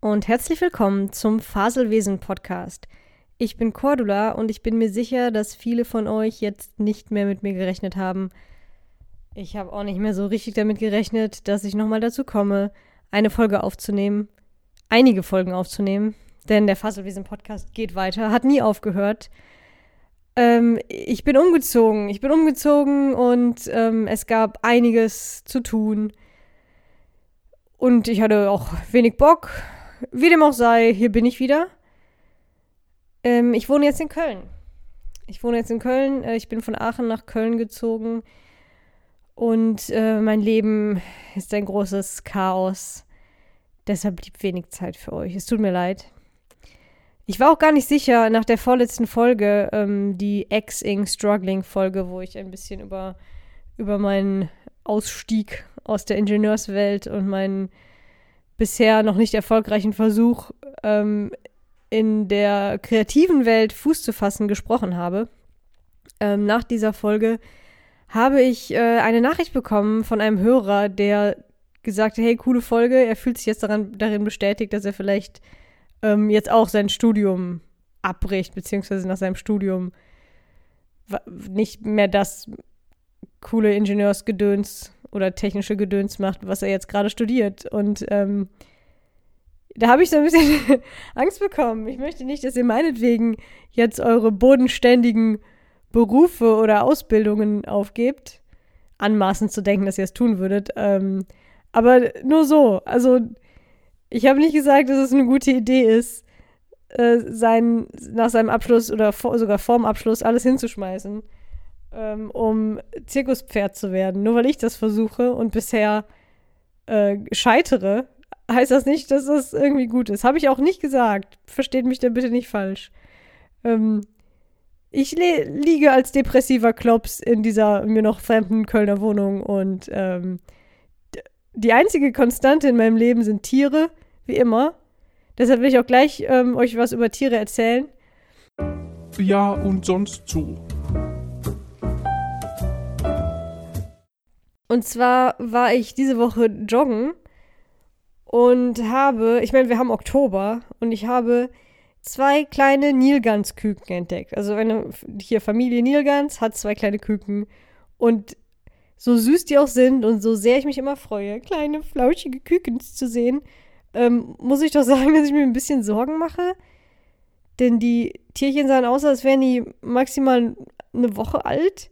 Und herzlich willkommen zum Faselwesen Podcast. Ich bin Cordula und ich bin mir sicher, dass viele von euch jetzt nicht mehr mit mir gerechnet haben. Ich habe auch nicht mehr so richtig damit gerechnet, dass ich nochmal dazu komme, eine Folge aufzunehmen, einige Folgen aufzunehmen, denn der Faselwesen Podcast geht weiter, hat nie aufgehört. Ähm, ich bin umgezogen, ich bin umgezogen und ähm, es gab einiges zu tun. Und ich hatte auch wenig Bock. Wie dem auch sei, hier bin ich wieder. Ähm, ich wohne jetzt in Köln. Ich wohne jetzt in Köln. Äh, ich bin von Aachen nach Köln gezogen. Und äh, mein Leben ist ein großes Chaos. Deshalb blieb wenig Zeit für euch. Es tut mir leid. Ich war auch gar nicht sicher nach der vorletzten Folge, ähm, die Ex-Ing Struggling Folge, wo ich ein bisschen über, über meinen Ausstieg aus der Ingenieurswelt und meinen bisher noch nicht erfolgreichen Versuch, ähm, in der kreativen Welt Fuß zu fassen, gesprochen habe. Ähm, nach dieser Folge habe ich äh, eine Nachricht bekommen von einem Hörer, der gesagt hat, hey, coole Folge, er fühlt sich jetzt daran, darin bestätigt, dass er vielleicht ähm, jetzt auch sein Studium abbricht, beziehungsweise nach seinem Studium nicht mehr das coole Ingenieursgedöns oder technische Gedöns macht, was er jetzt gerade studiert. Und ähm, da habe ich so ein bisschen Angst bekommen. Ich möchte nicht, dass ihr meinetwegen jetzt eure bodenständigen Berufe oder Ausbildungen aufgebt. Anmaßend zu denken, dass ihr es tun würdet. Ähm, aber nur so. Also, ich habe nicht gesagt, dass es eine gute Idee ist, äh, sein, nach seinem Abschluss oder vor, sogar vorm Abschluss alles hinzuschmeißen ähm, um Zirkuspferd zu werden. Nur weil ich das versuche und bisher äh, scheitere, heißt das nicht, dass das irgendwie gut ist. Habe ich auch nicht gesagt. Versteht mich da bitte nicht falsch. Ähm, ich liege als depressiver Klops in dieser mir noch fremden Kölner Wohnung und ähm, die einzige Konstante in meinem Leben sind Tiere, wie immer. Deshalb will ich auch gleich ähm, euch was über Tiere erzählen. Ja, und sonst so. Und zwar war ich diese Woche joggen und habe, ich meine, wir haben Oktober und ich habe zwei kleine Nilgans-Küken entdeckt. Also eine hier Familie Nilgans hat zwei kleine Küken und so süß die auch sind und so sehr ich mich immer freue, kleine flauschige Kükens zu sehen, ähm, muss ich doch sagen, dass ich mir ein bisschen Sorgen mache. Denn die Tierchen sahen aus, als wären die maximal eine Woche alt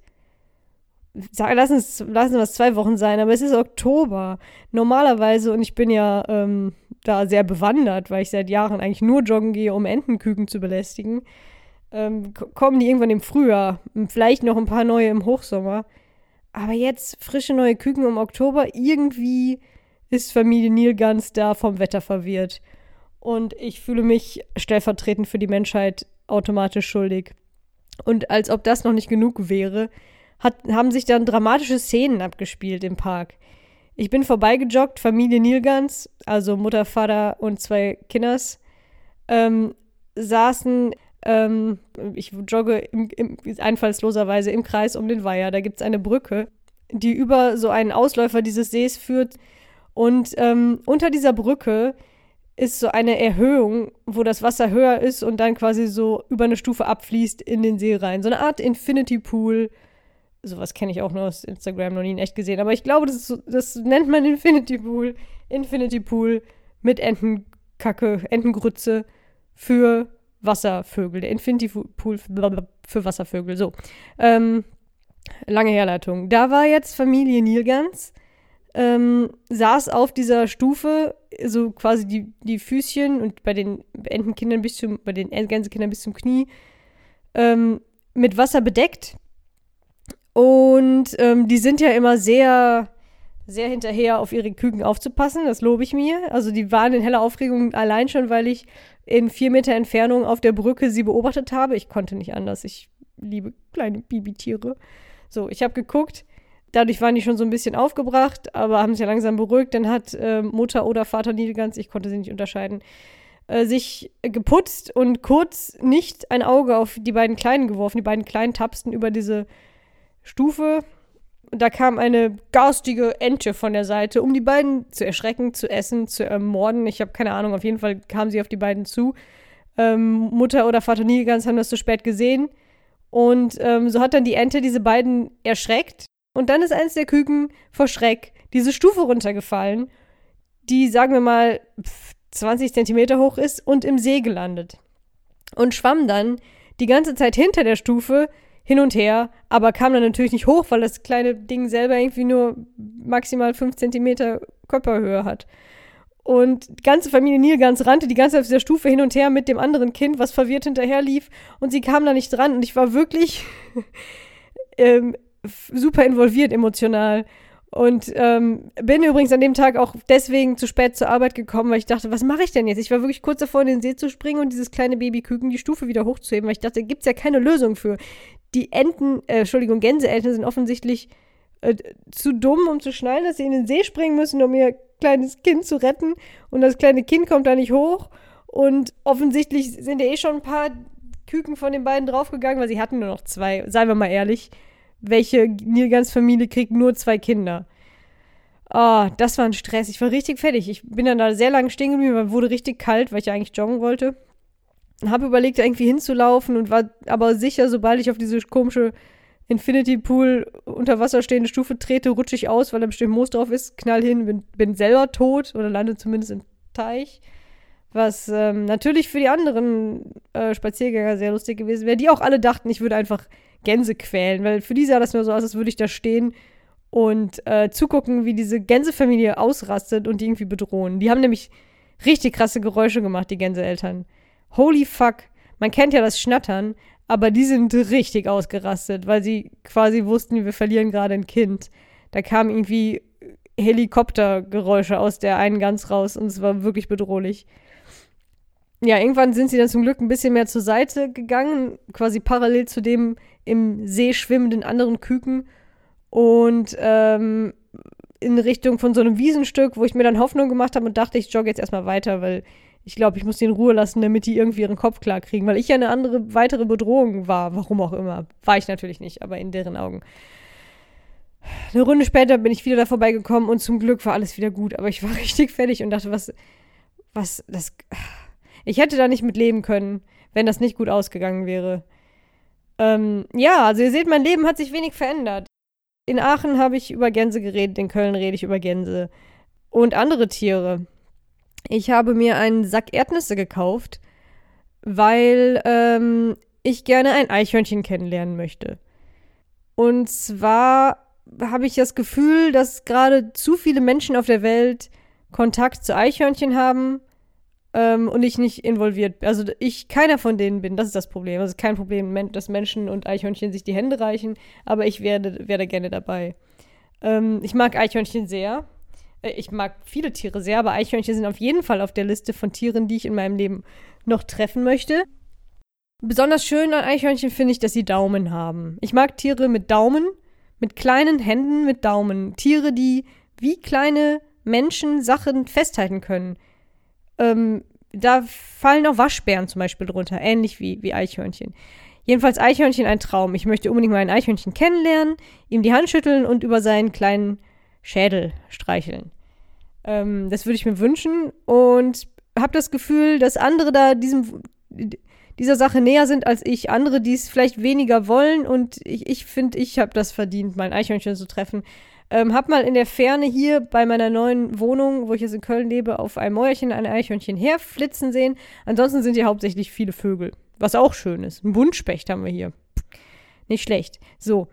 lassen es, lassen es zwei Wochen sein, aber es ist Oktober. Normalerweise, und ich bin ja ähm, da sehr bewandert, weil ich seit Jahren eigentlich nur joggen gehe, um Entenküken zu belästigen, ähm, kommen die irgendwann im Frühjahr. Vielleicht noch ein paar neue im Hochsommer. Aber jetzt frische neue Küken im Oktober. Irgendwie ist Familie Nilgans da vom Wetter verwirrt. Und ich fühle mich stellvertretend für die Menschheit automatisch schuldig. Und als ob das noch nicht genug wäre, hat, haben sich dann dramatische Szenen abgespielt im Park. Ich bin vorbeigejoggt, Familie Nilgans, also Mutter, Vater und zwei Kinders, ähm, saßen, ähm, ich jogge im, im, einfallsloserweise im Kreis um den Weiher. Da gibt es eine Brücke, die über so einen Ausläufer dieses Sees führt. Und ähm, unter dieser Brücke ist so eine Erhöhung, wo das Wasser höher ist und dann quasi so über eine Stufe abfließt in den See rein. So eine Art Infinity Pool sowas kenne ich auch nur aus Instagram, noch nie in echt gesehen. Aber ich glaube, das, so, das nennt man Infinity Pool. Infinity Pool mit Entenkacke, Entengrütze für Wasservögel. Der Infinity Pool für Wasservögel. So. Ähm, lange Herleitung. Da war jetzt Familie Nilgans. Ähm, saß auf dieser Stufe, so quasi die, die Füßchen und bei den Entenkindern bis zum, bei den Gänsekindern bis zum Knie, ähm, mit Wasser bedeckt und ähm, die sind ja immer sehr, sehr hinterher, auf ihre Küken aufzupassen. Das lobe ich mir. Also die waren in heller Aufregung allein schon, weil ich in vier Meter Entfernung auf der Brücke sie beobachtet habe. Ich konnte nicht anders. Ich liebe kleine Bibitiere. So, ich habe geguckt. Dadurch waren die schon so ein bisschen aufgebracht, aber haben sich ja langsam beruhigt. Dann hat äh, Mutter oder Vater Nilgans, ich konnte sie nicht unterscheiden, äh, sich geputzt und kurz nicht ein Auge auf die beiden Kleinen geworfen. Die beiden Kleinen tapsten über diese Stufe Und da kam eine garstige Ente von der Seite, um die beiden zu erschrecken, zu essen, zu ermorden. Ich habe keine Ahnung, auf jeden Fall kam sie auf die beiden zu. Ähm, Mutter oder Vater Nilgans haben das zu spät gesehen. Und ähm, so hat dann die Ente diese beiden erschreckt. Und dann ist eins der Küken vor Schreck diese Stufe runtergefallen, die, sagen wir mal, 20 Zentimeter hoch ist und im See gelandet. Und schwamm dann die ganze Zeit hinter der Stufe hin und her, aber kam dann natürlich nicht hoch, weil das kleine Ding selber irgendwie nur maximal 5 Zentimeter Körperhöhe hat. Und die ganze Familie Nilgans rannte die ganze Zeit auf dieser Stufe hin und her mit dem anderen Kind, was verwirrt hinterher lief. Und sie kam da nicht dran. Und ich war wirklich ähm, super involviert emotional. Und ähm, bin übrigens an dem Tag auch deswegen zu spät zur Arbeit gekommen, weil ich dachte, was mache ich denn jetzt? Ich war wirklich kurz davor, in den See zu springen und dieses kleine Babyküken die Stufe wieder hochzuheben, weil ich dachte, gibt es ja keine Lösung für. Die Enten, äh, Entschuldigung, Gänseeltern sind offensichtlich äh, zu dumm, um zu schnallen, dass sie in den See springen müssen, um ihr kleines Kind zu retten. Und das kleine Kind kommt da nicht hoch. Und offensichtlich sind ja eh schon ein paar Küken von den beiden draufgegangen, weil sie hatten nur noch zwei, seien wir mal ehrlich welche Nilgans Familie kriegt nur zwei Kinder. Oh, das war ein Stress. Ich war richtig fertig. Ich bin dann da sehr lange stehen geblieben, weil wurde richtig kalt, weil ich ja eigentlich joggen wollte. Habe überlegt, irgendwie hinzulaufen und war aber sicher, sobald ich auf diese komische Infinity Pool unter Wasser stehende Stufe trete, rutsche ich aus, weil da bestimmt Moos drauf ist, knall hin, bin, bin selber tot oder lande zumindest im Teich. Was ähm, natürlich für die anderen äh, Spaziergänger sehr lustig gewesen wäre, die auch alle dachten, ich würde einfach Gänse quälen, weil für die sah das nur so aus, als würde ich da stehen und äh, zugucken, wie diese Gänsefamilie ausrastet und die irgendwie bedrohen. Die haben nämlich richtig krasse Geräusche gemacht, die Gänseeltern. Holy fuck. Man kennt ja das Schnattern, aber die sind richtig ausgerastet, weil sie quasi wussten, wir verlieren gerade ein Kind. Da kamen irgendwie Helikoptergeräusche aus der einen Gans raus und es war wirklich bedrohlich ja, irgendwann sind sie dann zum Glück ein bisschen mehr zur Seite gegangen, quasi parallel zu dem im See schwimmenden anderen Küken und ähm, in Richtung von so einem Wiesenstück, wo ich mir dann Hoffnung gemacht habe und dachte, ich jogge jetzt erstmal weiter, weil ich glaube, ich muss die in Ruhe lassen, damit die irgendwie ihren Kopf klar kriegen, weil ich ja eine andere weitere Bedrohung war, warum auch immer. War ich natürlich nicht, aber in deren Augen. Eine Runde später bin ich wieder da vorbeigekommen und zum Glück war alles wieder gut, aber ich war richtig fertig und dachte, was, was, das ich hätte da nicht mit leben können, wenn das nicht gut ausgegangen wäre. Ähm, ja, also ihr seht, mein Leben hat sich wenig verändert. In Aachen habe ich über Gänse geredet, in Köln rede ich über Gänse und andere Tiere. Ich habe mir einen Sack Erdnüsse gekauft, weil ähm, ich gerne ein Eichhörnchen kennenlernen möchte. Und zwar habe ich das Gefühl, dass gerade zu viele Menschen auf der Welt Kontakt zu Eichhörnchen haben ähm, und ich nicht involviert bin. Also ich keiner von denen bin, das ist das Problem. Also kein Problem, dass Menschen und Eichhörnchen sich die Hände reichen, aber ich werde, werde gerne dabei. Ähm, ich mag Eichhörnchen sehr. Äh, ich mag viele Tiere sehr, aber Eichhörnchen sind auf jeden Fall auf der Liste von Tieren, die ich in meinem Leben noch treffen möchte. Besonders schön an Eichhörnchen finde ich, dass sie Daumen haben. Ich mag Tiere mit Daumen, mit kleinen Händen mit Daumen. Tiere, die wie kleine Menschen Sachen festhalten können. Ähm, da fallen auch Waschbären zum Beispiel drunter, ähnlich wie, wie Eichhörnchen. Jedenfalls Eichhörnchen ein Traum. Ich möchte unbedingt mal ein Eichhörnchen kennenlernen, ihm die Hand schütteln und über seinen kleinen Schädel streicheln. Ähm, das würde ich mir wünschen und habe das Gefühl, dass andere da diesem, dieser Sache näher sind als ich. Andere, die es vielleicht weniger wollen und ich finde, ich, ich habe das verdient, mal ein Eichhörnchen zu treffen. Ähm, hab mal in der Ferne hier bei meiner neuen Wohnung, wo ich jetzt in Köln lebe, auf einem Mäuerchen ein Eichhörnchen herflitzen sehen. Ansonsten sind hier hauptsächlich viele Vögel. Was auch schön ist. Ein Buntspecht haben wir hier. Nicht schlecht. So.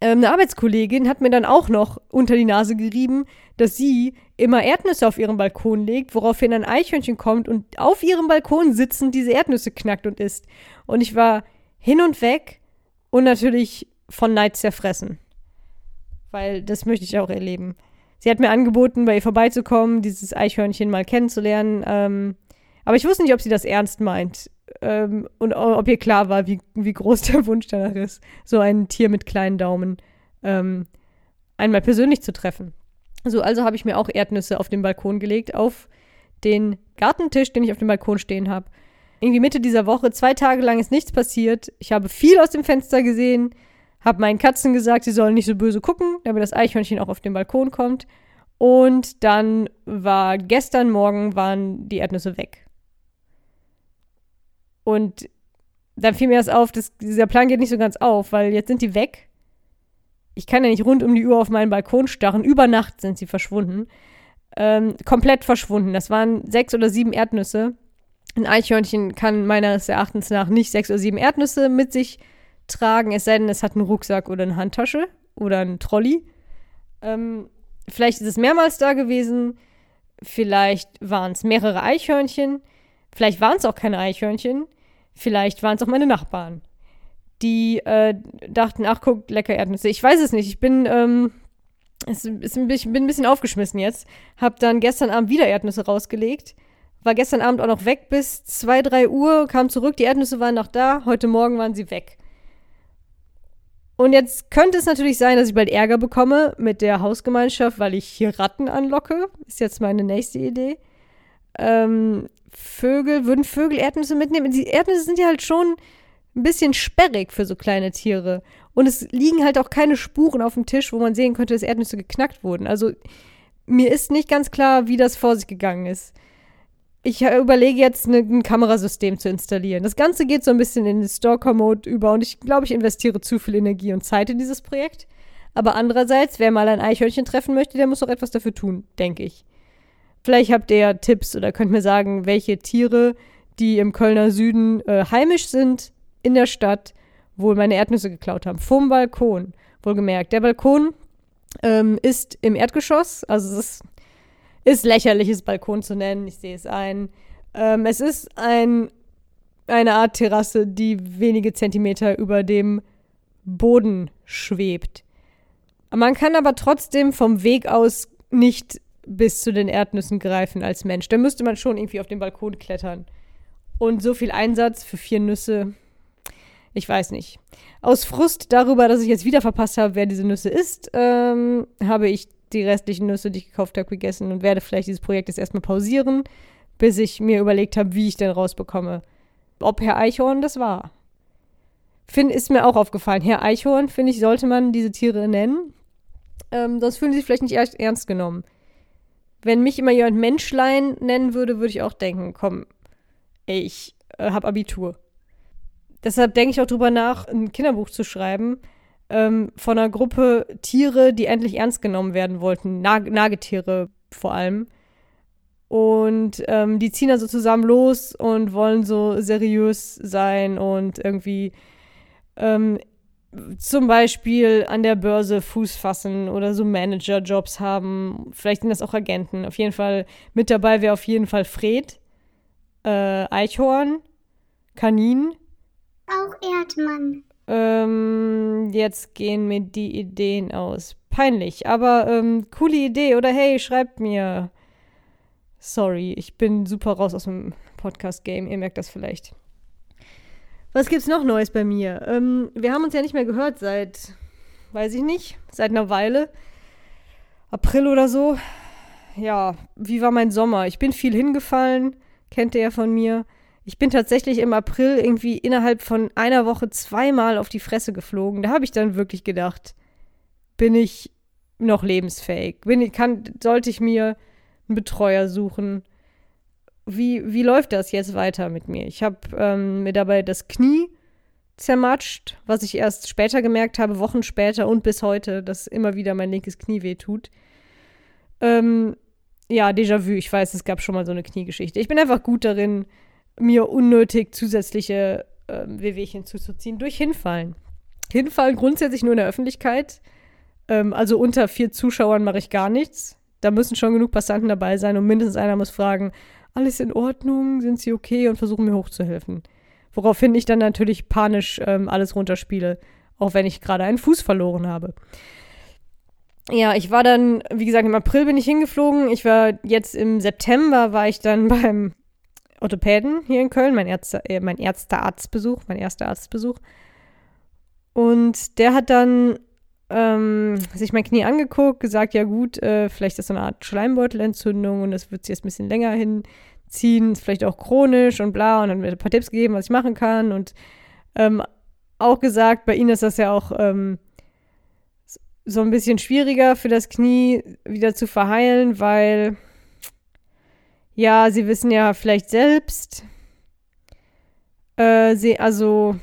Ähm, eine Arbeitskollegin hat mir dann auch noch unter die Nase gerieben, dass sie immer Erdnüsse auf ihren Balkon legt, woraufhin ein Eichhörnchen kommt und auf ihrem Balkon sitzend diese Erdnüsse knackt und isst. Und ich war hin und weg und natürlich von Neid zerfressen weil das möchte ich auch erleben. Sie hat mir angeboten, bei ihr vorbeizukommen, dieses Eichhörnchen mal kennenzulernen. Ähm, aber ich wusste nicht, ob sie das ernst meint. Ähm, und ob ihr klar war, wie, wie groß der Wunsch danach ist, so ein Tier mit kleinen Daumen ähm, einmal persönlich zu treffen. So, also habe ich mir auch Erdnüsse auf den Balkon gelegt, auf den Gartentisch, den ich auf dem Balkon stehen habe. Irgendwie Mitte dieser Woche, zwei Tage lang ist nichts passiert. Ich habe viel aus dem Fenster gesehen, Hab meinen Katzen gesagt, sie sollen nicht so böse gucken, damit das Eichhörnchen auch auf den Balkon kommt. Und dann war gestern Morgen waren die Erdnüsse weg. Und dann fiel mir das auf, dass dieser Plan geht nicht so ganz auf, weil jetzt sind die weg. Ich kann ja nicht rund um die Uhr auf meinen Balkon starren. Über Nacht sind sie verschwunden. Ähm, komplett verschwunden. Das waren sechs oder sieben Erdnüsse. Ein Eichhörnchen kann meines Erachtens nach nicht sechs oder sieben Erdnüsse mit sich tragen, es sei denn, es hat einen Rucksack oder eine Handtasche oder einen Trolley. Ähm, vielleicht ist es mehrmals da gewesen. Vielleicht waren es mehrere Eichhörnchen. Vielleicht waren es auch keine Eichhörnchen. Vielleicht waren es auch meine Nachbarn, die äh, dachten, ach guck, lecker Erdnüsse. Ich weiß es nicht. Ich bin, ähm, es ist ein bin ein bisschen aufgeschmissen jetzt. Hab dann gestern Abend wieder Erdnüsse rausgelegt. War gestern Abend auch noch weg bis 2, 3 Uhr, kam zurück, die Erdnüsse waren noch da. Heute Morgen waren sie weg. Und jetzt könnte es natürlich sein, dass ich bald Ärger bekomme mit der Hausgemeinschaft, weil ich hier Ratten anlocke. Ist jetzt meine nächste Idee. Ähm, Vögel, würden Vögel Erdnüsse mitnehmen? Die Erdnüsse sind ja halt schon ein bisschen sperrig für so kleine Tiere. Und es liegen halt auch keine Spuren auf dem Tisch, wo man sehen könnte, dass Erdnüsse geknackt wurden. Also mir ist nicht ganz klar, wie das vor sich gegangen ist. Ich überlege jetzt, ein Kamerasystem zu installieren. Das Ganze geht so ein bisschen in den Stalker-Mode über und ich glaube, ich investiere zu viel Energie und Zeit in dieses Projekt. Aber andererseits, wer mal ein Eichhörnchen treffen möchte, der muss auch etwas dafür tun, denke ich. Vielleicht habt ihr ja Tipps oder könnt mir sagen, welche Tiere, die im Kölner Süden äh, heimisch sind, in der Stadt, wohl meine Erdnüsse geklaut haben. Vom Balkon, wohlgemerkt. Der Balkon ähm, ist im Erdgeschoss, also es ist, ist lächerliches Balkon zu nennen, ich sehe es ein. Ähm, es ist ein, eine Art Terrasse, die wenige Zentimeter über dem Boden schwebt. Man kann aber trotzdem vom Weg aus nicht bis zu den Erdnüssen greifen als Mensch. Da müsste man schon irgendwie auf den Balkon klettern. Und so viel Einsatz für vier Nüsse, ich weiß nicht. Aus Frust darüber, dass ich jetzt wieder verpasst habe, wer diese Nüsse ist, ähm, habe ich die restlichen Nüsse, die ich gekauft habe, gegessen und werde vielleicht dieses Projekt jetzt erstmal pausieren, bis ich mir überlegt habe, wie ich denn rausbekomme, ob Herr Eichhorn das war. Find, ist mir auch aufgefallen. Herr Eichhorn, finde ich, sollte man diese Tiere nennen. Ähm, sonst fühlen sie sich vielleicht nicht ernst genommen wenn mich immer jemand Menschlein nennen würde, würde ich auch denken, komm, ey, ich äh, habe Abitur. Deshalb denke ich auch drüber nach, ein Kinderbuch zu schreiben ähm, von einer Gruppe Tiere, die endlich ernst genommen werden wollten, Nag Nagetiere vor allem. Und ähm, die ziehen dann so zusammen los und wollen so seriös sein und irgendwie ähm, zum Beispiel an der Börse Fuß fassen oder so Managerjobs haben. Vielleicht sind das auch Agenten. Auf jeden Fall mit dabei wäre auf jeden Fall Fred, äh, Eichhorn, Kanin. Auch Erdmann. Ähm, jetzt gehen mir die Ideen aus. Peinlich, aber ähm, coole Idee. Oder hey, schreibt mir. Sorry, ich bin super raus aus dem Podcast-Game. Ihr merkt das vielleicht. Was gibt's noch Neues bei mir? Ähm, wir haben uns ja nicht mehr gehört seit, weiß ich nicht, seit einer Weile. April oder so. Ja, wie war mein Sommer? Ich bin viel hingefallen, kennt ihr ja von mir. Ich bin tatsächlich im April irgendwie innerhalb von einer Woche zweimal auf die Fresse geflogen. Da habe ich dann wirklich gedacht, bin ich noch lebensfähig? Bin ich, kann, sollte ich mir einen Betreuer suchen? wie, wie läuft das jetzt weiter mit mir? Ich habe ähm, mir dabei das Knie zermatscht, was ich erst später gemerkt habe, Wochen später und bis heute, dass immer wieder mein linkes Knie wehtut. Ähm, ja, Déjà-vu, ich weiß, es gab schon mal so eine Kniegeschichte. Ich bin einfach gut darin, mir unnötig zusätzliche äh, Wehwehchen zuzuziehen durch Hinfallen. Hinfallen grundsätzlich nur in der Öffentlichkeit. Ähm, also unter vier Zuschauern mache ich gar nichts. Da müssen schon genug Passanten dabei sein und mindestens einer muss fragen, alles in Ordnung, sind sie okay und versuchen mir hochzuhelfen. Woraufhin ich dann natürlich panisch ähm, alles runterspiele, auch wenn ich gerade einen Fuß verloren habe. Ja, ich war dann, wie gesagt, im April bin ich hingeflogen. Ich war jetzt im September, war ich dann beim Orthopäden hier in Köln, mein, Ärzte, äh, mein Ärztearztbesuch, mein erster Arztbesuch. Und der hat dann ähm, sich mein Knie angeguckt, gesagt, ja gut, äh, vielleicht ist so eine Art Schleimbeutelentzündung und das wird sich jetzt ein bisschen länger hinziehen, vielleicht auch chronisch und bla und dann mir ein paar Tipps gegeben, was ich machen kann und ähm, auch gesagt, bei ihnen ist das ja auch ähm, so ein bisschen schwieriger für das Knie wieder zu verheilen, weil ja, sie wissen ja vielleicht selbst, äh, sie, also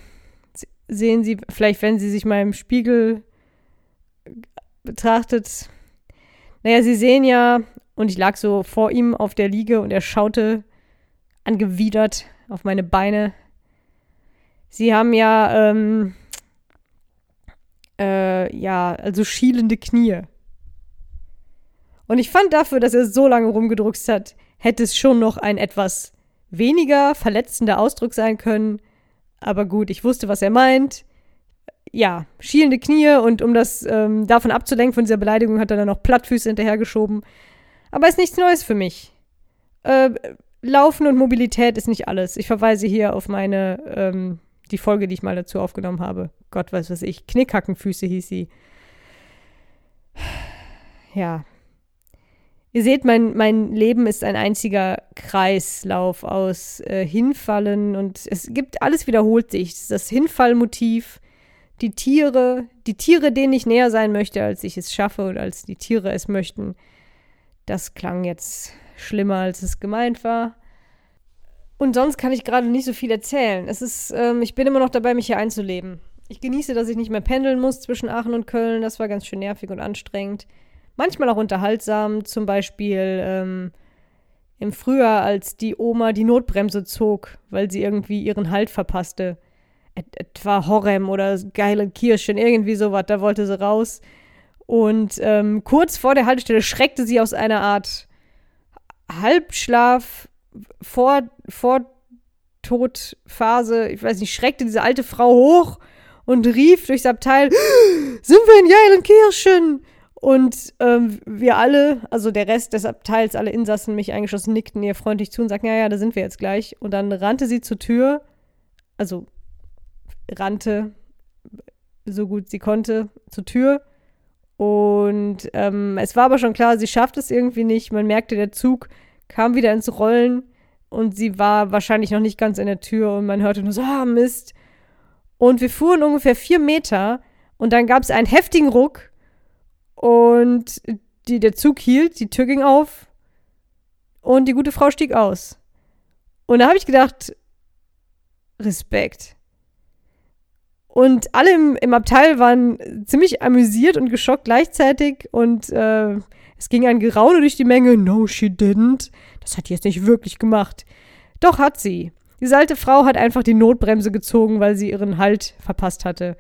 sehen sie vielleicht, wenn sie sich mal im Spiegel betrachtet, naja, sie sehen ja, und ich lag so vor ihm auf der Liege und er schaute angewidert auf meine Beine. Sie haben ja, ähm, äh, ja, also schielende Knie. Und ich fand dafür, dass er so lange rumgedruckst hat, hätte es schon noch ein etwas weniger verletzender Ausdruck sein können. Aber gut, ich wusste, was er meint. Ja, schielende Knie und um das ähm, davon abzulenken von dieser Beleidigung hat er dann noch Plattfüße hinterhergeschoben. Aber ist nichts Neues für mich. Äh, Laufen und Mobilität ist nicht alles. Ich verweise hier auf meine, ähm, die Folge, die ich mal dazu aufgenommen habe. Gott weiß was ich. Knickhackenfüße hieß sie. Ja. Ihr seht, mein, mein Leben ist ein einziger Kreislauf aus äh, Hinfallen und es gibt, alles wiederholt sich. Das Hinfallmotiv, die Tiere, die Tiere, denen ich näher sein möchte, als ich es schaffe oder als die Tiere es möchten. Das klang jetzt schlimmer, als es gemeint war. Und sonst kann ich gerade nicht so viel erzählen. Es ist, ähm, ich bin immer noch dabei, mich hier einzuleben. Ich genieße, dass ich nicht mehr pendeln muss zwischen Aachen und Köln. Das war ganz schön nervig und anstrengend. Manchmal auch unterhaltsam. Zum Beispiel ähm, im Frühjahr, als die Oma die Notbremse zog, weil sie irgendwie ihren Halt verpasste. Etwa Horrem oder geile Kirschen, irgendwie sowas. Da wollte sie raus. Und ähm, kurz vor der Haltestelle schreckte sie aus einer Art Halbschlaf vor, vor Todphase, ich weiß nicht, schreckte diese alte Frau hoch und rief durchs Abteil, sind wir in Jeilenkirchen? Und ähm, wir alle, also der Rest des Abteils, alle Insassen, mich eingeschlossen, nickten ihr freundlich zu und sagten, ja, ja, da sind wir jetzt gleich. Und dann rannte sie zur Tür, also rannte so gut sie konnte zur Tür. Und ähm, es war aber schon klar, sie schafft es irgendwie nicht. Man merkte, der Zug kam wieder ins Rollen und sie war wahrscheinlich noch nicht ganz in der Tür und man hörte nur so, ah, Mist. Und wir fuhren ungefähr vier Meter und dann gab es einen heftigen Ruck und die, der Zug hielt, die Tür ging auf und die gute Frau stieg aus. Und da habe ich gedacht, Respekt. Und alle im, im Abteil waren ziemlich amüsiert und geschockt gleichzeitig und äh, es ging ein Geraune durch die Menge. No, she didn't. Das hat die jetzt nicht wirklich gemacht. Doch hat sie. Diese alte Frau hat einfach die Notbremse gezogen, weil sie ihren Halt verpasst hatte.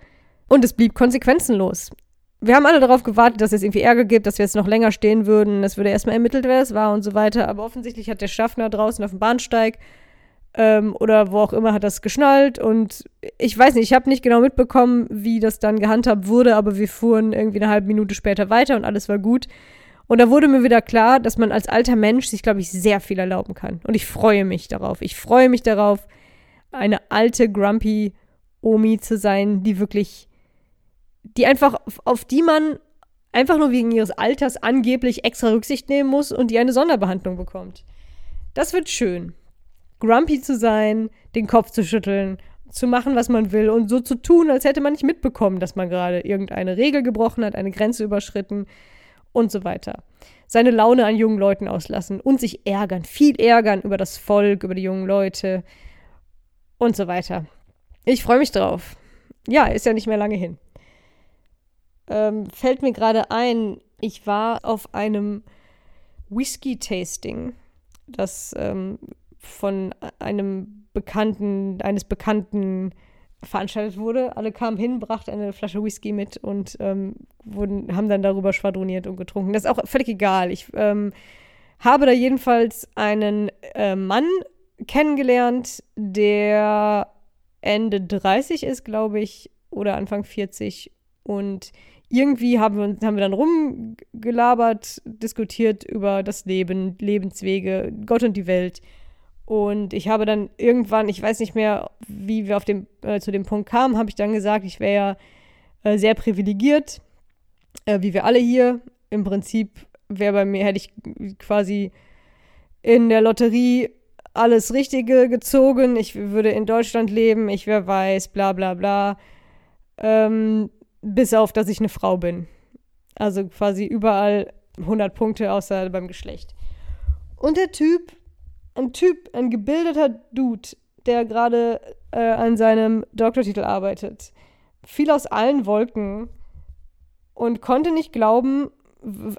Und es blieb konsequenzenlos. Wir haben alle darauf gewartet, dass es irgendwie Ärger gibt, dass wir jetzt noch länger stehen würden. Es würde erstmal ermittelt, wer es war und so weiter. Aber offensichtlich hat der Schaffner draußen auf dem Bahnsteig ähm, oder wo auch immer hat das geschnallt. Und ich weiß nicht, ich habe nicht genau mitbekommen, wie das dann gehandhabt wurde, aber wir fuhren irgendwie eine halbe Minute später weiter und alles war gut. Und da wurde mir wieder klar, dass man als alter Mensch sich, glaube ich, sehr viel erlauben kann. Und ich freue mich darauf. Ich freue mich darauf, eine alte, grumpy Omi zu sein, die wirklich, die einfach, auf die man einfach nur wegen ihres Alters angeblich extra Rücksicht nehmen muss und die eine Sonderbehandlung bekommt. Das wird schön. Grumpy zu sein, den Kopf zu schütteln, zu machen, was man will und so zu tun, als hätte man nicht mitbekommen, dass man gerade irgendeine Regel gebrochen hat, eine Grenze überschritten und so weiter. Seine Laune an jungen Leuten auslassen und sich ärgern, viel ärgern über das Volk, über die jungen Leute und so weiter. Ich freue mich drauf. Ja, ist ja nicht mehr lange hin. Ähm, fällt mir gerade ein, ich war auf einem Whisky-Tasting, das ähm, von einem bekannten, eines bekannten veranstaltet wurde. Alle kamen hin, brachten eine Flasche Whisky mit und ähm, wurden, haben dann darüber schwadroniert und getrunken. Das ist auch völlig egal. Ich ähm, habe da jedenfalls einen äh, Mann kennengelernt, der Ende 30 ist, glaube ich, oder Anfang 40. Und irgendwie haben wir, haben wir dann rumgelabert, diskutiert über das Leben, Lebenswege, Gott und die Welt. Und ich habe dann irgendwann, ich weiß nicht mehr, wie wir auf dem, äh, zu dem Punkt kamen, habe ich dann gesagt, ich wäre ja äh, sehr privilegiert, äh, wie wir alle hier. Im Prinzip wäre bei mir, hätte ich quasi in der Lotterie alles Richtige gezogen. Ich würde in Deutschland leben, ich wäre weiß, bla bla bla. Ähm, bis auf, dass ich eine Frau bin. Also quasi überall 100 Punkte, außer beim Geschlecht. Und der Typ, ein Typ, ein gebildeter Dude, der gerade äh, an seinem Doktortitel arbeitet, fiel aus allen Wolken und konnte nicht glauben,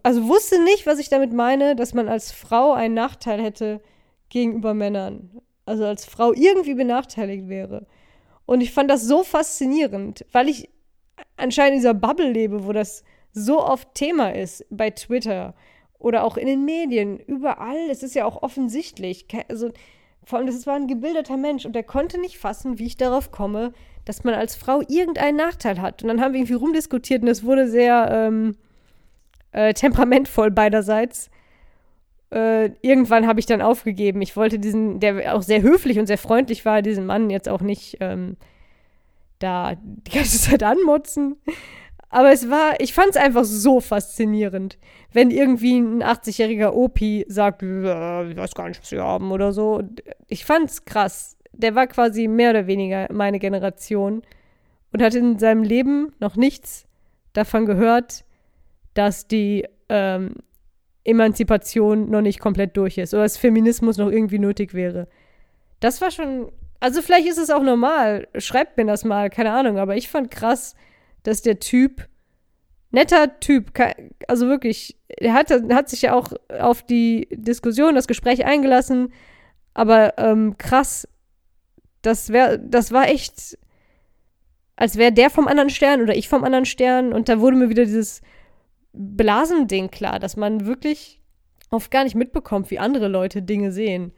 also wusste nicht, was ich damit meine, dass man als Frau einen Nachteil hätte gegenüber Männern. Also als Frau irgendwie benachteiligt wäre. Und ich fand das so faszinierend, weil ich anscheinend in dieser Bubble lebe, wo das so oft Thema ist, bei Twitter oder auch in den Medien, überall. Es ist ja auch offensichtlich. Also, vor allem, das war ein gebildeter Mensch und der konnte nicht fassen, wie ich darauf komme, dass man als Frau irgendeinen Nachteil hat. Und dann haben wir irgendwie rumdiskutiert und es wurde sehr ähm, äh, temperamentvoll beiderseits. Äh, irgendwann habe ich dann aufgegeben. Ich wollte diesen, der auch sehr höflich und sehr freundlich war, diesen Mann jetzt auch nicht ähm, da die ganze Zeit anmotzen. Aber es war, ich fand es einfach so faszinierend, wenn irgendwie ein 80-jähriger Opi sagt, ich weiß gar nicht, was wir haben oder so. Ich fand's krass. Der war quasi mehr oder weniger meine Generation und hat in seinem Leben noch nichts davon gehört, dass die ähm, Emanzipation noch nicht komplett durch ist oder dass Feminismus noch irgendwie nötig wäre. Das war schon, also vielleicht ist es auch normal, schreibt mir das mal, keine Ahnung, aber ich fand krass, dass der Typ, netter Typ, also wirklich, er hat, hat sich ja auch auf die Diskussion, das Gespräch eingelassen, aber ähm, krass, das, wär, das war echt, als wäre der vom anderen Stern oder ich vom anderen Stern. Und da wurde mir wieder dieses Blasending klar, dass man wirklich oft gar nicht mitbekommt, wie andere Leute Dinge sehen.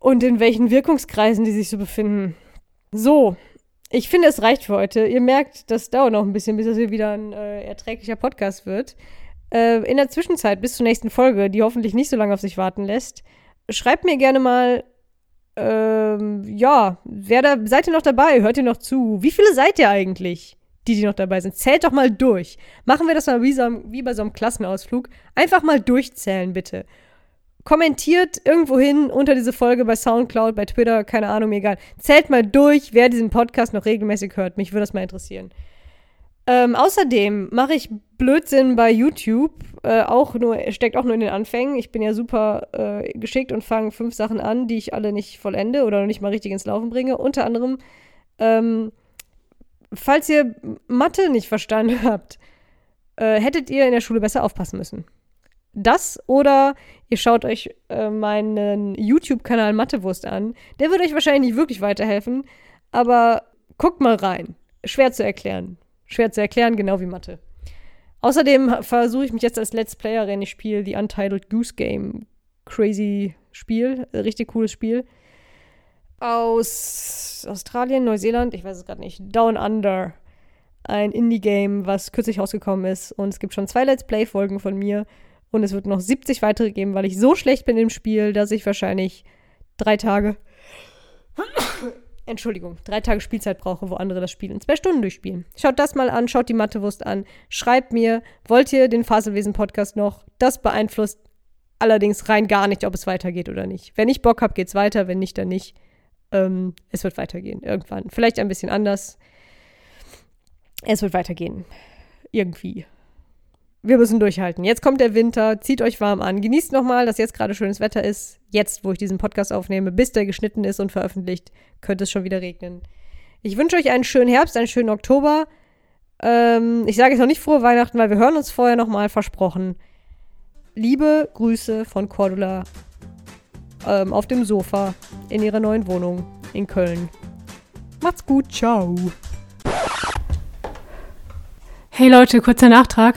Und in welchen Wirkungskreisen die sich so befinden. So, ich finde, es reicht für heute. Ihr merkt, das dauert noch ein bisschen, bis das hier wieder ein äh, erträglicher Podcast wird. Äh, in der Zwischenzeit, bis zur nächsten Folge, die hoffentlich nicht so lange auf sich warten lässt, schreibt mir gerne mal, ähm, ja, wer da, seid ihr noch dabei? Hört ihr noch zu? Wie viele seid ihr eigentlich? die, die noch dabei sind. Zählt doch mal durch. Machen wir das mal wie, so, wie bei so einem Klassenausflug. Einfach mal durchzählen, bitte. Kommentiert irgendwo hin unter diese Folge bei Soundcloud, bei Twitter, keine Ahnung, mir egal. Zählt mal durch, wer diesen Podcast noch regelmäßig hört. Mich würde das mal interessieren. Ähm, außerdem mache ich Blödsinn bei YouTube, äh, auch nur, steckt auch nur in den Anfängen. Ich bin ja super äh, geschickt und fange fünf Sachen an, die ich alle nicht vollende oder noch nicht mal richtig ins Laufen bringe. Unter anderem ähm, falls ihr Mathe nicht verstanden habt, äh, hättet ihr in der Schule besser aufpassen müssen. Das oder ihr schaut euch äh, meinen YouTube-Kanal Mathewurst an. Der wird euch wahrscheinlich nicht wirklich weiterhelfen, aber guckt mal rein. Schwer zu erklären. Schwer zu erklären, genau wie Mathe. Außerdem versuche ich mich jetzt als Let's Playerin. Ich spiele die Untitled Goose Game. Crazy Spiel. Richtig cooles Spiel aus Australien, Neuseeland, ich weiß es gerade nicht, Down Under. Ein Indie-Game, was kürzlich rausgekommen ist. Und es gibt schon zwei Let's Play-Folgen von mir. Und es wird noch 70 weitere geben, weil ich so schlecht bin im Spiel, dass ich wahrscheinlich drei Tage. Entschuldigung, drei Tage Spielzeit brauche, wo andere das Spiel in zwei Stunden durchspielen. Schaut das mal an, schaut die Mathewurst an, schreibt mir, wollt ihr den Faselwesen-Podcast noch? Das beeinflusst allerdings rein gar nicht, ob es weitergeht oder nicht. Wenn ich Bock habe, geht's weiter, wenn nicht, dann nicht. Ähm, es wird weitergehen, irgendwann. Vielleicht ein bisschen anders. Es wird weitergehen. Irgendwie. Wir müssen durchhalten. Jetzt kommt der Winter, zieht euch warm an. Genießt nochmal, dass jetzt gerade schönes Wetter ist. Jetzt, wo ich diesen Podcast aufnehme, bis der geschnitten ist und veröffentlicht, könnte es schon wieder regnen. Ich wünsche euch einen schönen Herbst, einen schönen Oktober. Ähm, ich sage jetzt noch nicht frohe Weihnachten, weil wir hören uns vorher nochmal versprochen. Liebe Grüße von Cordula ähm, auf dem Sofa in ihrer neuen Wohnung in Köln. Macht's gut, ciao. Hey Leute, kurzer Nachtrag.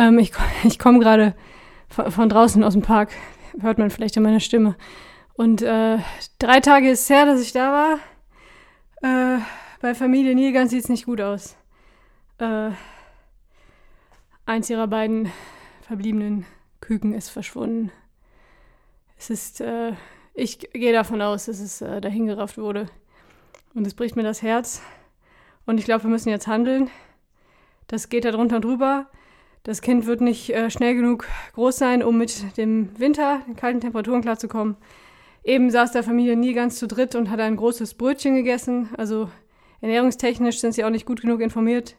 Ähm, ich ich komme gerade von, von, draußen aus dem Park. Hört man vielleicht an meiner Stimme. Und äh, drei Tage ist her, dass ich da war. Äh, bei Familie Nilgans sieht es nicht gut aus. Äh, eins ihrer beiden verbliebenen Küken ist verschwunden es ist, äh, ich gehe davon aus, dass es äh, dahingerafft wurde. Und es bricht mir das Herz. Und ich glaube, wir müssen jetzt handeln. Das geht da drunter drüber. Das Kind wird nicht äh, schnell genug groß sein, um mit dem Winter, den kalten Temperaturen klarzukommen. Eben saß der Familie nie ganz zu dritt und hat ein großes Brötchen gegessen. Also ernährungstechnisch sind sie auch nicht gut genug informiert,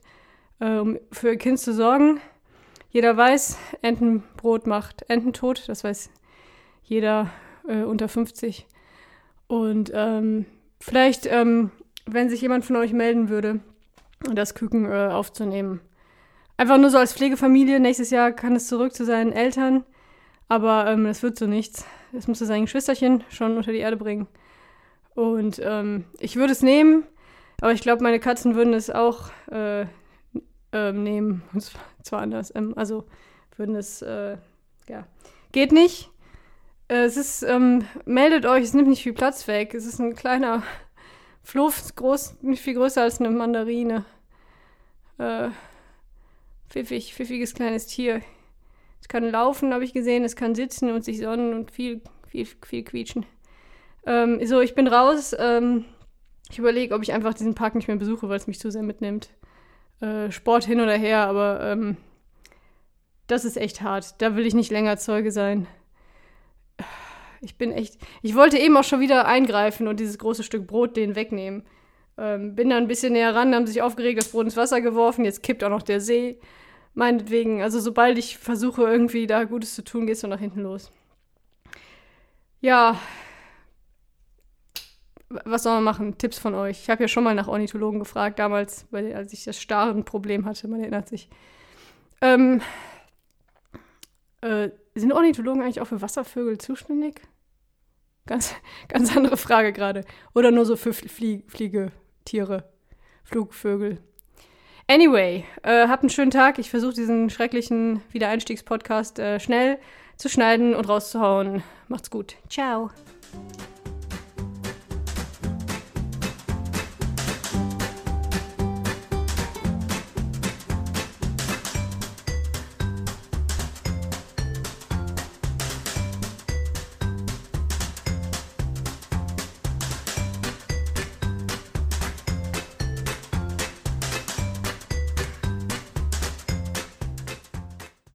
äh, um für ihr Kind zu sorgen. Jeder weiß, Entenbrot macht Ententod, das weiß jeder äh, unter 50. Und ähm, vielleicht, ähm, wenn sich jemand von euch melden würde, das Küken äh, aufzunehmen. Einfach nur so als Pflegefamilie. Nächstes Jahr kann es zurück zu seinen Eltern. Aber ähm, das wird so nichts. Das musste sein Geschwisterchen schon unter die Erde bringen. Und ähm, ich würde es nehmen, aber ich glaube, meine Katzen würden es auch äh, äh, nehmen. Und zwar anders. Ähm, also würden es, äh, ja. Geht nicht. Äh, es ist, ähm, meldet euch, es nimmt nicht viel Platz weg. Es ist ein kleiner Fluff, groß, nicht viel größer als eine Mandarine. Äh, pfiffig, pfiffiges kleines Tier. Es kann laufen, habe ich gesehen, es kann sitzen und sich sonnen und viel, viel, viel quietschen. Ähm, so, ich bin raus. Ähm, ich überlege, ob ich einfach diesen Park nicht mehr besuche, weil es mich zu sehr mitnimmt. Äh, Sport hin oder her, aber ähm, das ist echt hart. Da will ich nicht länger Zeuge sein. Ich bin echt. Ich wollte eben auch schon wieder eingreifen und dieses große Stück Brot denen wegnehmen. Ähm, bin dann ein bisschen näher ran, haben sich aufgeregt, das Brot ins Wasser geworfen. Jetzt kippt auch noch der See. Meinetwegen, also sobald ich versuche, irgendwie da Gutes zu tun, geht es so nach hinten los. Ja. Was soll man machen? Tipps von euch. Ich habe ja schon mal nach Ornithologen gefragt, damals, weil, als ich das Starren-Problem hatte, man erinnert sich. Ähm, äh, sind Ornithologen eigentlich auch für Wasservögel zuständig? Ganz, ganz andere Frage gerade. Oder nur so für Flie Fliegetiere, Flugvögel. Anyway, äh, habt einen schönen Tag. Ich versuche diesen schrecklichen Wiedereinstiegspodcast äh, schnell zu schneiden und rauszuhauen. Macht's gut. Ciao.